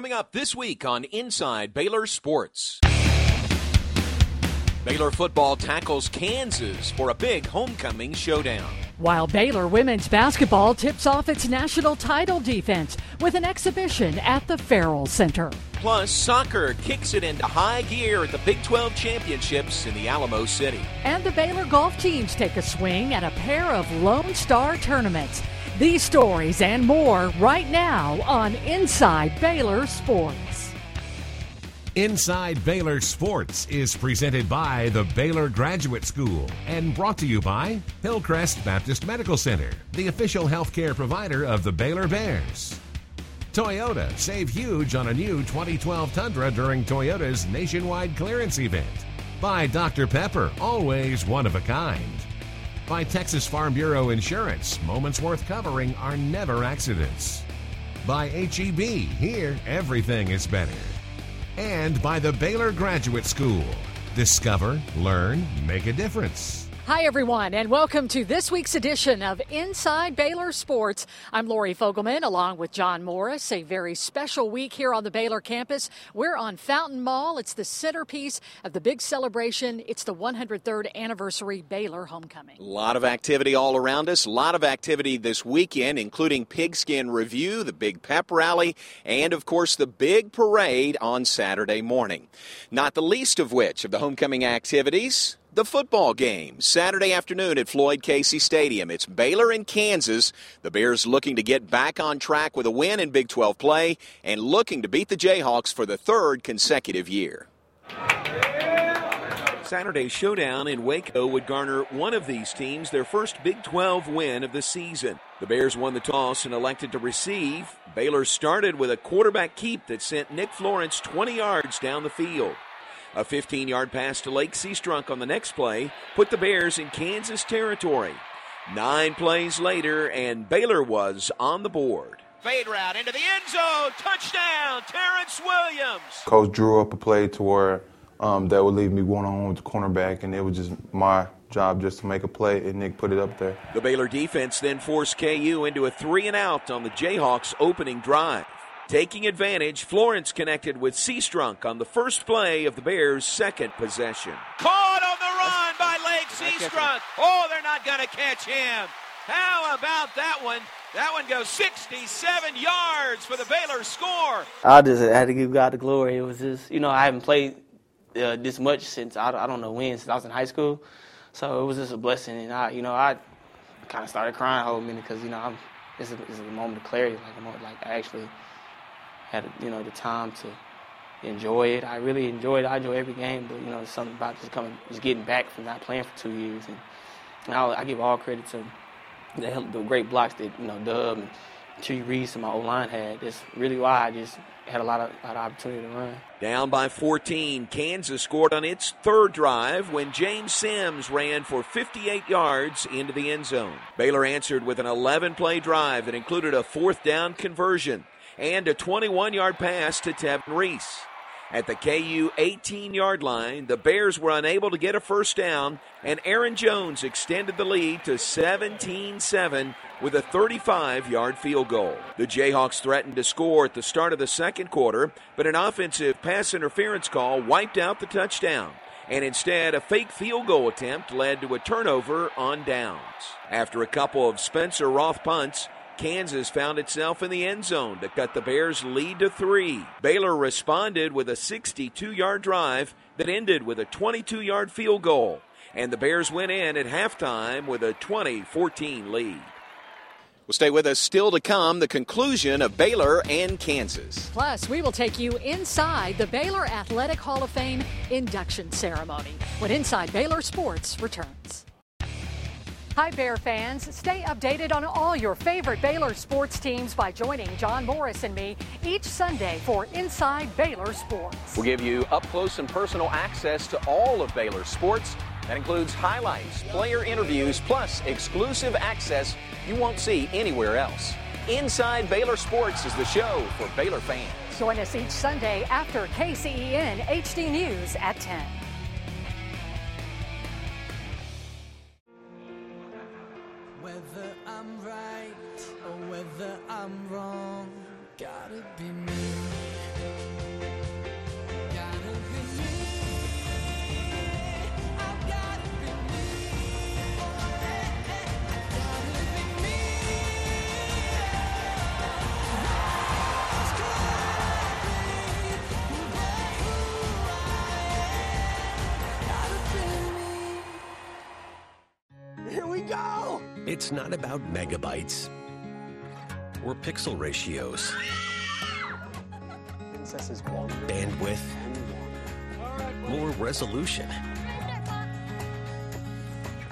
Coming up this week on Inside Baylor Sports. Baylor football tackles Kansas for a big homecoming showdown. While Baylor women's basketball tips off its national title defense with an exhibition at the Ferrell Center. Plus, soccer kicks it into high gear at the Big 12 Championships in the Alamo City. And the Baylor golf teams take a swing at a pair of Lone Star tournaments. These stories and more right now on Inside Baylor Sports. Inside Baylor Sports is presented by the Baylor Graduate School and brought to you by Hillcrest Baptist Medical Center, the official healthcare provider of the Baylor Bears. Toyota, save huge on a new 2012 Tundra during Toyota's nationwide clearance event. By Dr. Pepper, always one of a kind. By Texas Farm Bureau Insurance, moments worth covering are never accidents. By HEB, here everything is better and by the Baylor Graduate School. Discover, learn, make a difference. Hi, everyone, and welcome to this week's edition of Inside Baylor Sports. I'm Lori Fogelman along with John Morris. A very special week here on the Baylor campus. We're on Fountain Mall. It's the centerpiece of the big celebration. It's the 103rd anniversary Baylor homecoming. A lot of activity all around us. A lot of activity this weekend, including Pigskin Revue, the big pep rally, and of course the big parade on Saturday morning. Not the least of which of the homecoming activities the football game Saturday afternoon at Floyd Casey Stadium. It's Baylor and Kansas. The Bears looking to get back on track with a win in Big 12 play and looking to beat the Jayhawks for the third consecutive year. Saturday's showdown in Waco would garner one of these teams their first Big 12 win of the season. The Bears won the toss and elected to receive. Baylor started with a quarterback keep that sent Nick Florence 20 yards down the field. A 15 yard pass to Lake Seastrunk on the next play put the Bears in Kansas territory. Nine plays later, and Baylor was on the board. Fade route into the end zone. Touchdown, Terrence Williams. Coach drew up a play to where um, that would leave me one on one with the cornerback, and it was just my job just to make a play, and Nick put it up there. The Baylor defense then forced KU into a three and out on the Jayhawks' opening drive. Taking advantage, Florence connected with Seastrunk on the first play of the Bears' second possession. Caught on the run by Lake Seastrunk. Oh, they're not going to catch him. How about that one? That one goes 67 yards for the Baylor score. I just had to give God the glory. It was just, you know, I haven't played uh, this much since I, I don't know when, since I was in high school. So it was just a blessing. And I, you know, I kind of started crying a whole minute because, you know, I'm, it's, a, it's a moment of clarity. Like, a moment, like I actually had you know the time to enjoy it. I really enjoyed it. I enjoy every game, but you know, there's something about just coming, just getting back from not playing for two years. And I, I give all credit to the, the great blocks that you know Dub and T. Reese and my O line had. That's really why I just had a lot of, lot of opportunity to run. Down by 14, Kansas scored on its third drive when James Sims ran for 58 yards into the end zone. Baylor answered with an 11 play drive that included a fourth down conversion and a 21 yard pass to Tevin Reese. At the KU 18 yard line, the Bears were unable to get a first down, and Aaron Jones extended the lead to 17 7 with a 35 yard field goal. The Jayhawks threatened to score at the start of the second quarter, but an offensive pass interference call wiped out the touchdown. And instead, a fake field goal attempt led to a turnover on downs. After a couple of Spencer Roth punts, Kansas found itself in the end zone to cut the Bears' lead to three. Baylor responded with a 62 yard drive that ended with a 22 yard field goal. And the Bears went in at halftime with a 20 14 lead. Well, stay with us. Still to come, the conclusion of Baylor and Kansas. Plus, we will take you inside the Baylor Athletic Hall of Fame induction ceremony when Inside Baylor Sports returns. Hi, Bear fans. Stay updated on all your favorite Baylor sports teams by joining John Morris and me each Sunday for Inside Baylor Sports. We'll give you up close and personal access to all of Baylor sports. That includes highlights, player interviews, plus exclusive access you won't see anywhere else. Inside Baylor Sports is the show for Baylor fans. Join us each Sunday after KCEN HD News at 10. About megabytes or pixel ratios, bandwidth, or resolution.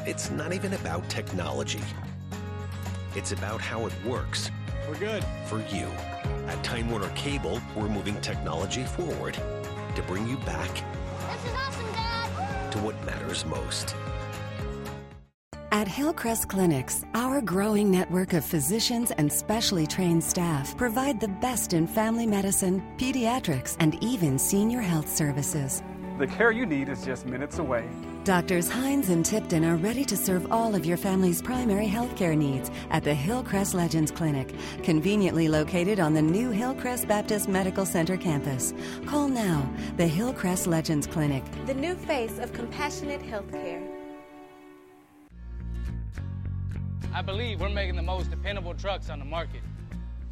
It's not even about technology. It's about how it works. We're good. For you. At Time Warner Cable, we're moving technology forward to bring you back This is awesome, Dad. to what matters most. At Hillcrest Clinics, our growing network of physicians and specially trained staff provide the best in family medicine, pediatrics, and even senior health services. The care you need is just minutes away. Doctors Hines and Tipton are ready to serve all of your family's primary health care needs at the Hillcrest Legends Clinic, conveniently located on the new Hillcrest Baptist Medical Center campus. Call now the Hillcrest Legends Clinic. The new face of compassionate healthcare. I believe we're making the most dependable trucks on the market.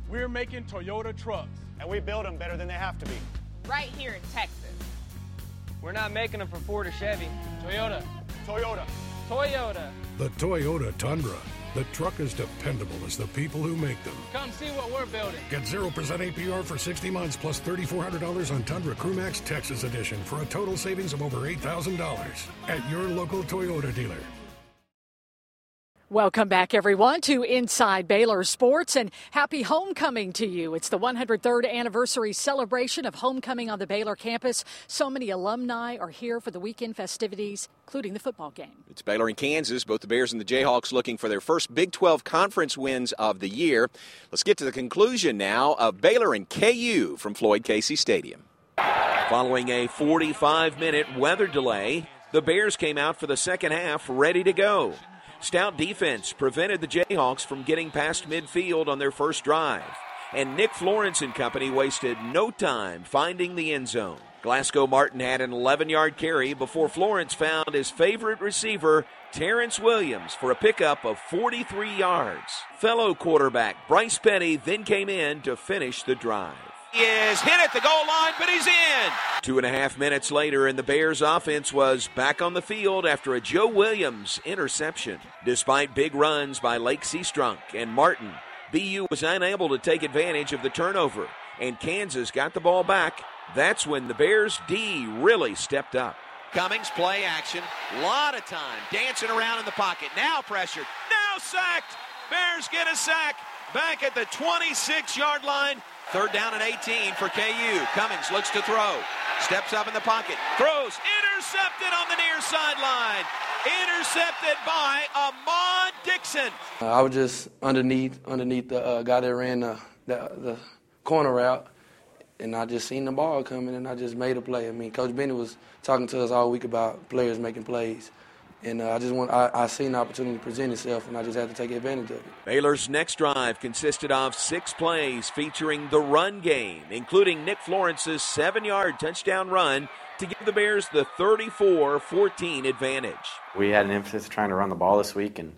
We're making Toyota trucks. And we build them better than they have to be. Right here in Texas. We're not making them for Ford or Chevy. Toyota. Toyota. Toyota. The Toyota Tundra. The truck is dependable as the people who make them. Come see what we're building. Get 0% APR for 60 months plus $3,400 on Tundra Crewmax Texas Edition for a total savings of over $8,000 at your local Toyota dealer. Welcome back, everyone, to Inside Baylor Sports and happy homecoming to you. It's the 103rd anniversary celebration of homecoming on the Baylor campus. So many alumni are here for the weekend festivities, including the football game. It's Baylor and Kansas, both the Bears and the Jayhawks looking for their first Big 12 conference wins of the year. Let's get to the conclusion now of Baylor and KU from Floyd Casey Stadium. Following a 45 minute weather delay, the Bears came out for the second half ready to go. Stout defense prevented the Jayhawks from getting past midfield on their first drive. And Nick Florence and company wasted no time finding the end zone. Glasgow Martin had an 11 yard carry before Florence found his favorite receiver, Terrence Williams, for a pickup of 43 yards. Fellow quarterback Bryce Petty then came in to finish the drive. He is hit at the goal line, but he's in. Two and a half minutes later, and the Bears' offense was back on the field after a Joe Williams interception. Despite big runs by Lake Seastrunk and Martin, BU was unable to take advantage of the turnover, and Kansas got the ball back. That's when the Bears' D really stepped up. Cummings play action. Lot of time dancing around in the pocket. Now pressured. Now sacked. Bears get a sack back at the 26 yard line. Third down and 18 for KU. Cummings looks to throw. Steps up in the pocket. Throws. Intercepted on the near sideline. Intercepted by Ahmad Dixon. Uh, I was just underneath underneath the uh, guy that ran the, the, the corner route, and I just seen the ball coming, and I just made a play. I mean, Coach Bennett was talking to us all week about players making plays. And uh, I just want, I, I seen the opportunity to present itself, and I just had to take advantage of it. Baylor's next drive consisted of six plays featuring the run game, including Nick Florence's seven yard touchdown run to give the Bears the 34 14 advantage. We had an emphasis trying to run the ball this week, and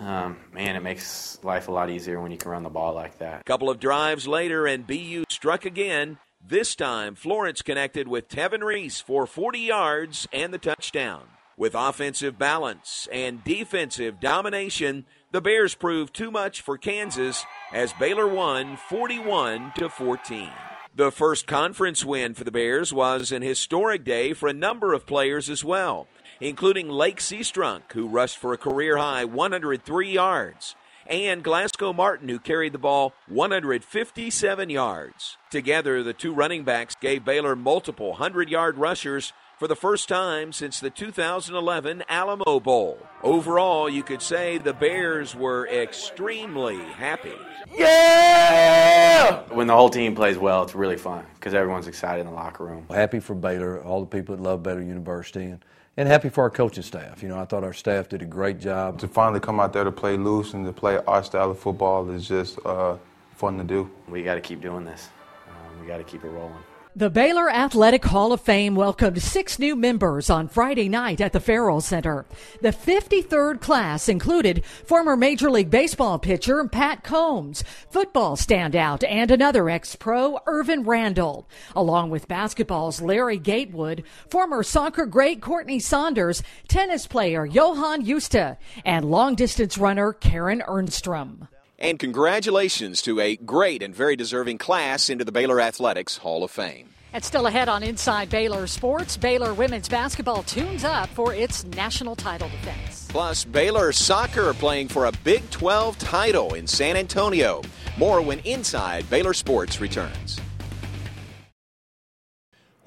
um, man, it makes life a lot easier when you can run the ball like that. A couple of drives later, and BU struck again. This time, Florence connected with Tevin Reese for 40 yards and the touchdown. With offensive balance and defensive domination, the Bears proved too much for Kansas as Baylor won 41 to 14. The first conference win for the Bears was an historic day for a number of players as well, including Lake Seastrunk, who rushed for a career high 103 yards, and Glasgow Martin, who carried the ball 157 yards. Together, the two running backs gave Baylor multiple 100 yard rushers for the first time since the 2011 Alamo Bowl. Overall, you could say the Bears were extremely happy. Yeah! When the whole team plays well, it's really fun because everyone's excited in the locker room. Happy for Baylor, all the people that love Baylor University, and, and happy for our coaching staff. You know, I thought our staff did a great job. To finally come out there to play loose and to play our style of football is just uh, fun to do. We got to keep doing this. Um, we got to keep it rolling. The Baylor Athletic Hall of Fame welcomed six new members on Friday night at the Ferrell Center. The 53rd class included former Major League Baseball pitcher Pat Combs, football standout, and another ex-pro, Ervin Randle, along with basketball's Larry Gatewood, former soccer great Courtney Saunders, tennis player Johan Justa, and long-distance runner Karen Ernstrom. And congratulations to a great and very deserving class into the Baylor Athletics Hall of Fame. And still ahead on Inside Baylor Sports, Baylor women's basketball tunes up for its national title defense. Plus, Baylor soccer playing for a Big 12 title in San Antonio. More when Inside Baylor Sports returns.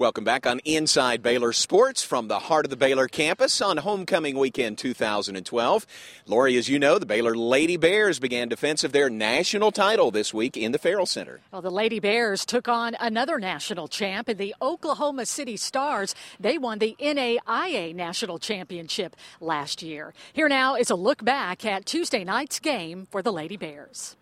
Welcome back on Inside Baylor Sports from the heart of the Baylor campus on Homecoming Weekend 2012. Lori, as you know, the Baylor Lady Bears began defense of their national title this week in the Ferrell Center. Well, the Lady Bears took on another national champ in the Oklahoma City Stars. They won the NAIA National Championship last year. Here now is a look back at Tuesday night's game for the Lady Bears.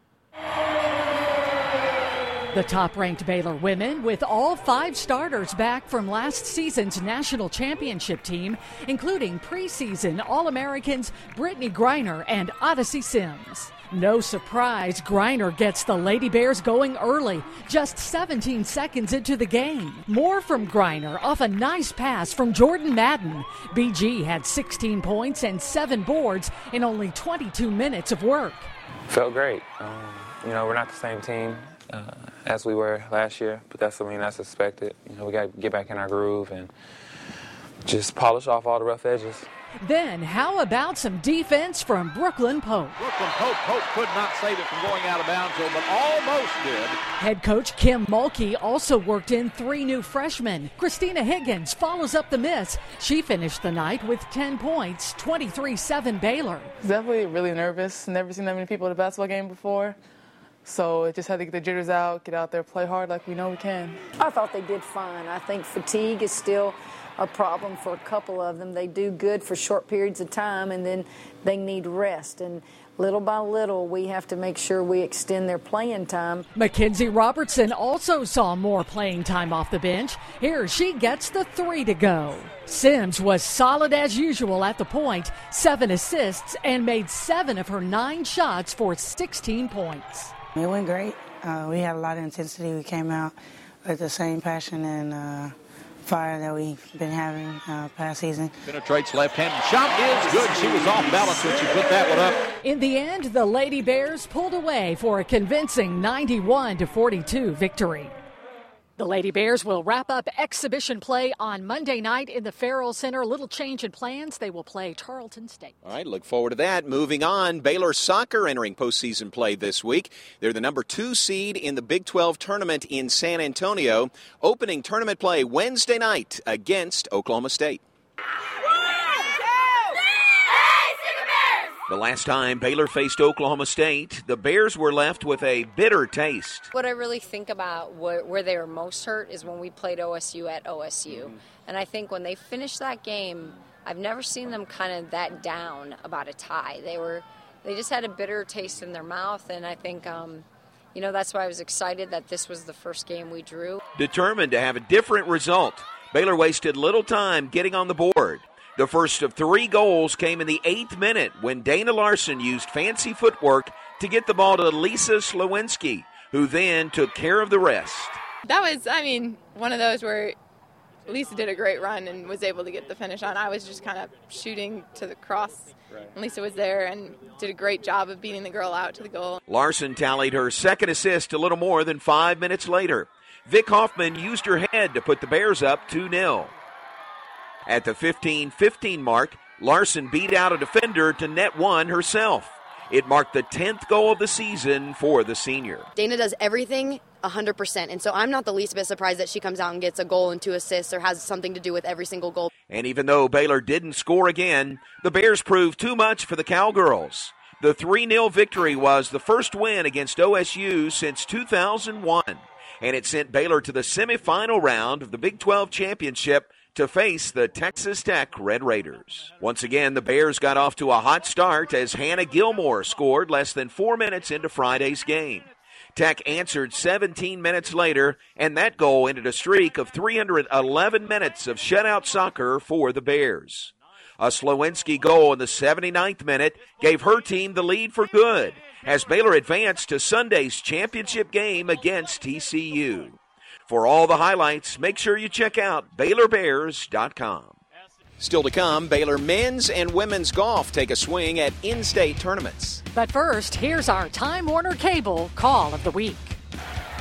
The top ranked Baylor women, with all five starters back from last season's national championship team, including preseason All Americans Brittney Griner and Odyssey Sims. No surprise, Griner gets the Lady Bears going early, just 17 seconds into the game. More from Griner off a nice pass from Jordan Madden. BG had 16 points and 7 boards in only 22 minutes of work. Felt great. Um, you know, we're not the same team uh, as we were last year, but that's something I mean that's expected. You know, we got to get back in our groove and just polish off all the rough edges. Then, how about some defense from Brooklyn Pope? Brooklyn Pope, Pope could not save it from going out of bounds, though, but almost did. Head coach Kim Mulkey also worked in three new freshmen. Christina Higgins follows up the miss. She finished the night with 10 points, 23 7 Baylor. Definitely really nervous. Never seen that many people at a basketball game before. So it just had to get the jitters out, get out there, play hard like we know we can. I thought they did fine. I think fatigue is still a problem for a couple of them. They do good for short periods of time and then they need rest. And little by little, we have to make sure we extend their playing time. Mackenzie Robertson also saw more playing time off the bench. Here she gets the three to go. Sims was solid as usual at the point, seven assists, and made seven of her nine shots for 16 points. It went great. Uh, we had a lot of intensity. We came out with the same passion and uh, fire that we've been having uh, past season. Penetrates left hand. Shot is good. She was off balance when she put that one up. In the end, the Lady Bears pulled away for a convincing 91 to 42 victory. The Lady Bears will wrap up exhibition play on Monday night in the Ferrell Center. Little change in plans. They will play Tarleton State. All right, look forward to that. Moving on, Baylor soccer entering postseason play this week. They're the number two seed in the Big 12 tournament in San Antonio. Opening tournament play Wednesday night against Oklahoma State. The last time Baylor faced Oklahoma State, the Bears were left with a bitter taste. What I really think about where, they were most hurt is when we played OSU at OSU. Mm-hmm. And I think when they finished that game, I've never seen them kind of that down about a tie. They were, they just had a bitter taste in their mouth, and I think, um, you know, that's why I was excited that this was the first game we drew. Determined to have a different result, Baylor wasted little time getting on the board. The first of three goals came in the eighth minute when Dana Larson used fancy footwork to get the ball to Lisa Slowinski, who then took care of the rest. That was, I mean, one of those where Lisa did a great run and was able to get the finish on. I was just kind of shooting to the cross. And Lisa was there and did a great job of beating the girl out to the goal. Larson tallied her second assist a little more than five minutes later. Vic Hoffman used her head to put the Bears up 2 0. At the 15 15 mark, Larson beat out a defender to net one herself. It marked the 10th goal of the season for the senior. Dana does everything 100%. And so I'm not the least bit surprised that she comes out and gets a goal and two assists or has something to do with every single goal. And even though Baylor didn't score again, the Bears proved too much for the Cowgirls. The 3 0 victory was the first win against OSU since 2001, and it sent Baylor to the semifinal round of the Big 12 championship to face the Texas Tech Red Raiders. Once again, the Bears got off to a hot start as Hannah Gilmore scored less than four minutes into Friday's game. Tech answered 17 minutes later, and that goal ended a streak of 311 minutes of shutout soccer for the Bears. A Slowinski goal in the 79th minute gave her team the lead for good as Baylor advanced to Sunday's championship game against TCU. For all the highlights, make sure you check out BaylorBears.com. Still to come, Baylor men's and women's golf take a swing at in state tournaments. But first, here's our Time Warner Cable Call of the Week.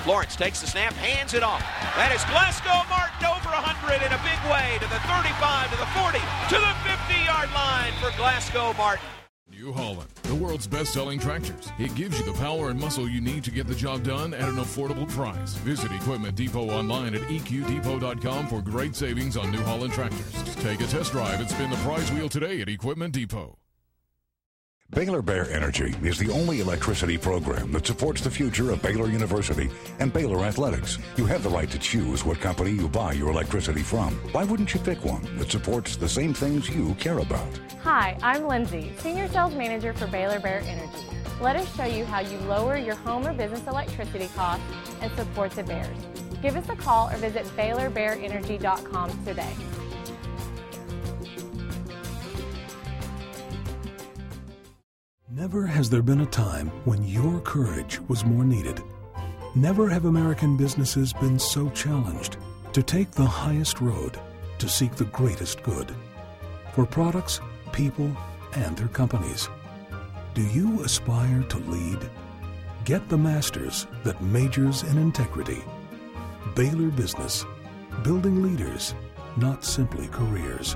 Florence takes the snap, hands it off. That is Glasgow Martin over 100 in a big way to the 35, to the 40, to the 50 yard line for Glasgow Martin. New Holland, the world's best selling tractors. It gives you the power and muscle you need to get the job done at an affordable price. Visit Equipment Depot online at eqdepot.com for great savings on New Holland tractors. Take a test drive and spin the prize wheel today at Equipment Depot. Baylor Bear Energy is the only electricity program that supports the future of Baylor University and Baylor Athletics. You have the right to choose what company you buy your electricity from. Why wouldn't you pick one that supports the same things you care about? Hi, I'm Lindsay, Senior Sales Manager for Baylor Bear Energy. Let us show you how you lower your home or business electricity costs and support the Bears. Give us a call or visit BaylorBearEnergy.com today. Never has there been a time when your courage was more needed. Never have American businesses been so challenged to take the highest road to seek the greatest good for products, people, and their companies. Do you aspire to lead? Get the master's that majors in integrity. Baylor Business, building leaders, not simply careers.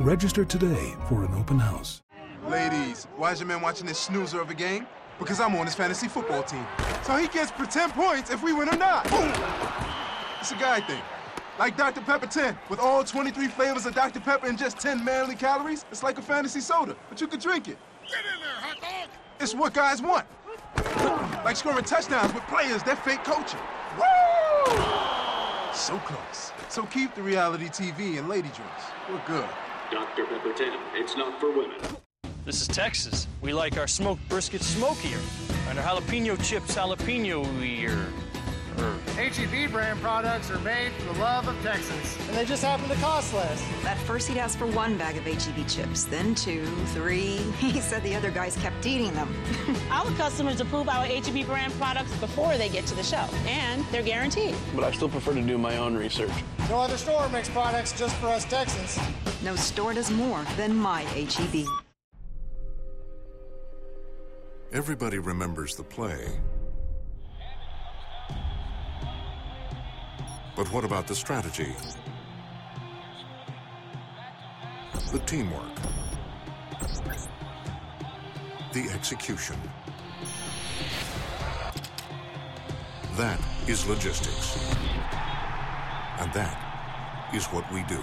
Register today for an open house. Ladies, why is your man watching this snoozer of a game? Because I'm on his fantasy football team. So he gets pretend points if we win or not. Boom! It's a guy thing. Like Dr. Pepper 10, with all 23 flavors of Dr. Pepper and just 10 manly calories, it's like a fantasy soda, but you can drink it. Get in there, hot dog! It's what guys want. like scoring touchdowns with players that fake coaching. Woo! So close. So keep the reality TV and lady drinks. We're good. Dr. Pepper 10, it's not for women. This is Texas. We like our smoked brisket smokier and our jalapeno chips jalapeno-ier. HEB brand products are made for the love of Texas. And they just happen to cost less. At first, he'd ask for one bag of HEB chips, then two, three. He said the other guys kept eating them. Our customers approve our HEB brand products before they get to the show, and they're guaranteed. But I still prefer to do my own research. No other store makes products just for us Texans. No store does more than my HEB. Everybody remembers the play. But what about the strategy? The teamwork? The execution? That is logistics. And that is what we do.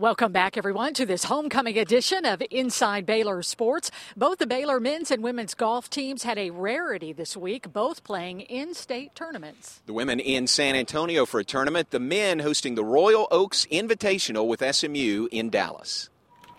Welcome back, everyone, to this homecoming edition of Inside Baylor Sports. Both the Baylor men's and women's golf teams had a rarity this week, both playing in state tournaments. The women in San Antonio for a tournament, the men hosting the Royal Oaks Invitational with SMU in Dallas.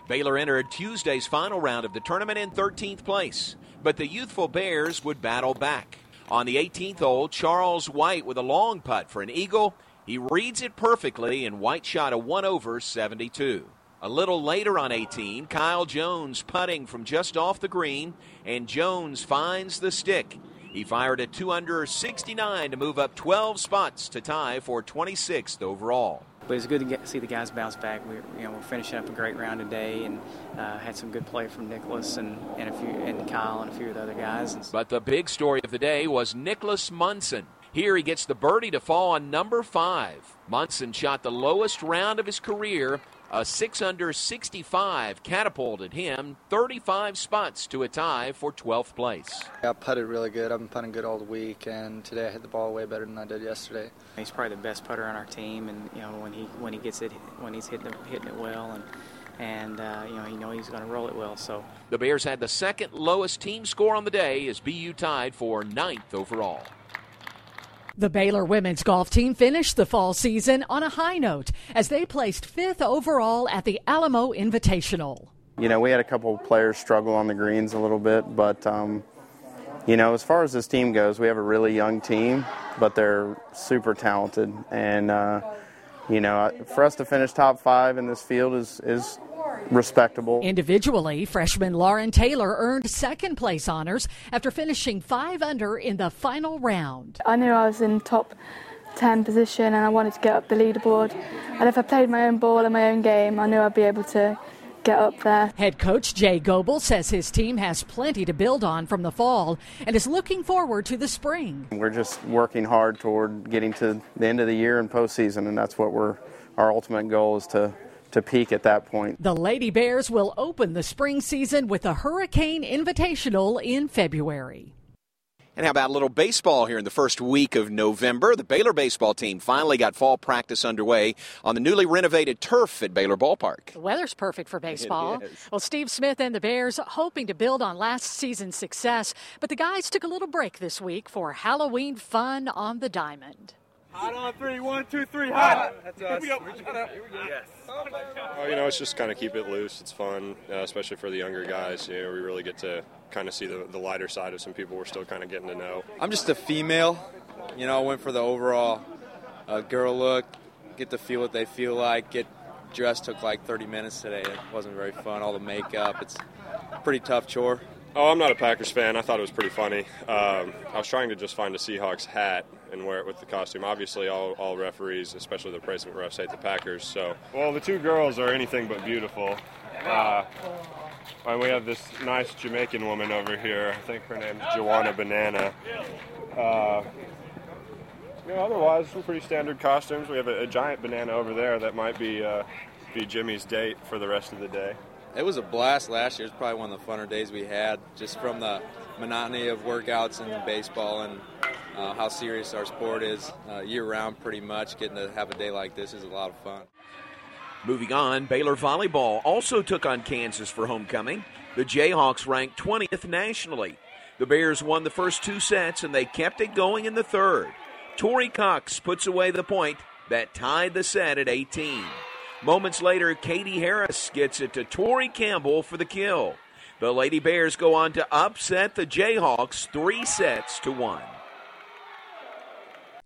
Baylor entered Tuesday's final round of the tournament in 13th place, but the youthful Bears would battle back. On the 18th hole, Charles White with a long putt for an eagle. He reads it perfectly, and White shot a 1 over 72. A little later on 18, Kyle Jones putting from just off the green, and Jones finds the stick. He fired a 2 under 69 to move up 12 spots to tie for 26th overall. But it's good to get, see the guys bounce back. We, you know, we're finishing up a great round today, and uh, had some good play from Nicholas and, and a few and Kyle and a few of the other guys. But the big story of the day was Nicholas Munson. Here he gets the birdie to fall on number five. Munson shot the lowest round of his career, A 6 under 65 catapulted him 35 spots to a tie for 12th place. I putted really good. I've been putting good all the week, and today I hit the ball way better than I did yesterday. He's probably the best putter on our team, and you know when he when he gets it when he's hitting it, hitting it well, and and uh, you know you know he's going to roll it well. So the Bears had the second lowest team score on the day as BU tied for ninth overall. The Baylor women's golf team finished the fall season on a high note as they placed fifth overall at the Alamo Invitational. You know, we had a couple players struggle on the greens a little bit, but, um, you know, as far as this team goes, we have a really young team, but they're super talented. And, uh, you know, for us to finish top five in this field is, is respectable. Individually, freshman Lauren Taylor earned second place honors after finishing five under in the final round. I knew I was in top 10 position and I wanted to get up the leaderboard. And if I played my own ball and my own game, I knew I'd be able to get up there. Head coach Jay Goble says his team has plenty to build on from the fall and is looking forward to the spring. We're just working hard toward getting to the end of the year and postseason, and that's what we're our ultimate goal is to to peak at that point. The Lady Bears will open the spring season with a Hurricane Invitational in February. And how about a little baseball here in the first week of November? The Baylor baseball team finally got fall practice underway on the newly renovated turf at Baylor Ballpark. The weather's perfect for baseball. Well, Steve Smith and the Bears hoping to build on last season's success, but the guys took a little break this week for Halloween fun on the diamond. Hot on three, one, two, three, hot. That's us. Here we go. Yes. Well, you know, it's just kind of keep it loose. It's fun, uh, especially for the younger guys. You know, we really get to kind of see the, the lighter side of some people we're still kind of getting to know. I'm just a female. You know, I went for the overall uh, girl look, get to feel what they feel like, get dressed took like 30 minutes today. It wasn't very fun. All the makeup, it's a pretty tough chore. Oh, I'm not a Packers fan. I thought it was pretty funny. Um, I was trying to just find a Seahawks hat and wear it with the costume. Obviously, all, all referees, especially the president refs, hate the Packers. So, well, the two girls are anything but beautiful. Uh, and we have this nice Jamaican woman over here. I think her name's Joanna Banana. Uh, you know, otherwise, we're pretty standard costumes. We have a, a giant banana over there that might be uh, be Jimmy's date for the rest of the day. It was a blast last year. It's probably one of the funner days we had, just from the monotony of workouts and baseball and uh, how serious our sport is uh, year round, pretty much. Getting to have a day like this is a lot of fun. Moving on, Baylor Volleyball also took on Kansas for homecoming. The Jayhawks ranked 20th nationally. The Bears won the first two sets and they kept it going in the third. Tori Cox puts away the point that tied the set at 18. Moments later, Katie Harris gets it to Tori Campbell for the kill. The Lady Bears go on to upset the Jayhawks three sets to one.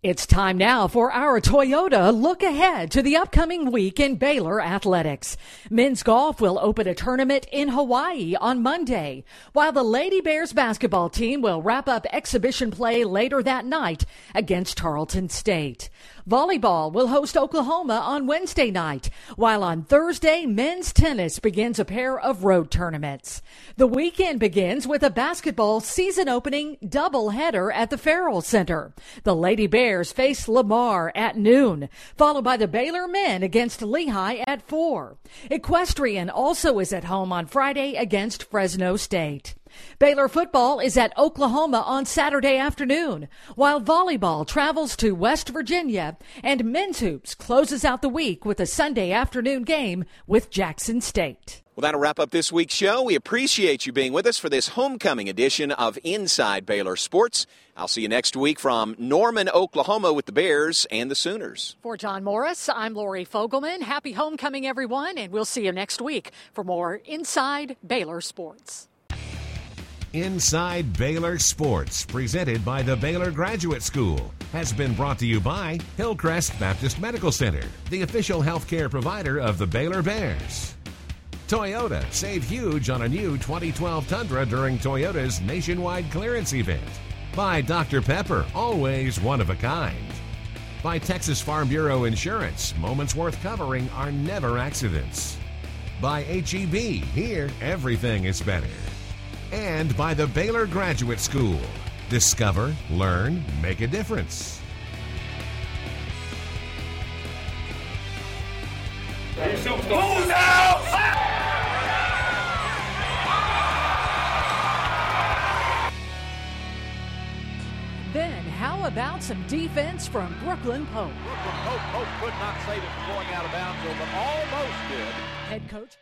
It's time now for our Toyota look ahead to the upcoming week in Baylor athletics. Men's golf will open a tournament in Hawaii on Monday, while the Lady Bears basketball team will wrap up exhibition play later that night against Tarleton State. Volleyball will host Oklahoma on Wednesday night, while on Thursday, men's tennis begins a pair of road tournaments. The weekend begins with a basketball season opening doubleheader at the Ferrell Center. The Lady Bears face Lamar at noon, followed by the Baylor men against Lehigh at 4. Equestrian also is at home on Friday against Fresno State. Baylor football is at Oklahoma on Saturday afternoon, while volleyball travels to West Virginia, and men's hoops closes out the week with a Sunday afternoon game with Jackson State. Well, that'll wrap up this week's show. We appreciate you being with us for this homecoming edition of Inside Baylor Sports. I'll see you next week from Norman, Oklahoma with the Bears and the Sooners. For John Morris, I'm Lori Fogelman. Happy homecoming, everyone, and we'll see you next week for more Inside Baylor Sports. Inside Baylor Sports, presented by the Baylor Graduate School, has been brought to you by Hillcrest Baptist Medical Center, the official healthcare provider of the Baylor Bears. Toyota saved huge on a new 2012 Tundra during Toyota's nationwide clearance event. By Dr. Pepper, always one of a kind. By Texas Farm Bureau Insurance, moments worth covering are never accidents. By HEB, here everything is better and by the Baylor Graduate School. Discover, learn, make a difference. Then, how about some defense from Brooklyn Pope? Brooklyn Pope, Pope could not save it from going out of bounds, but almost did. Head coach.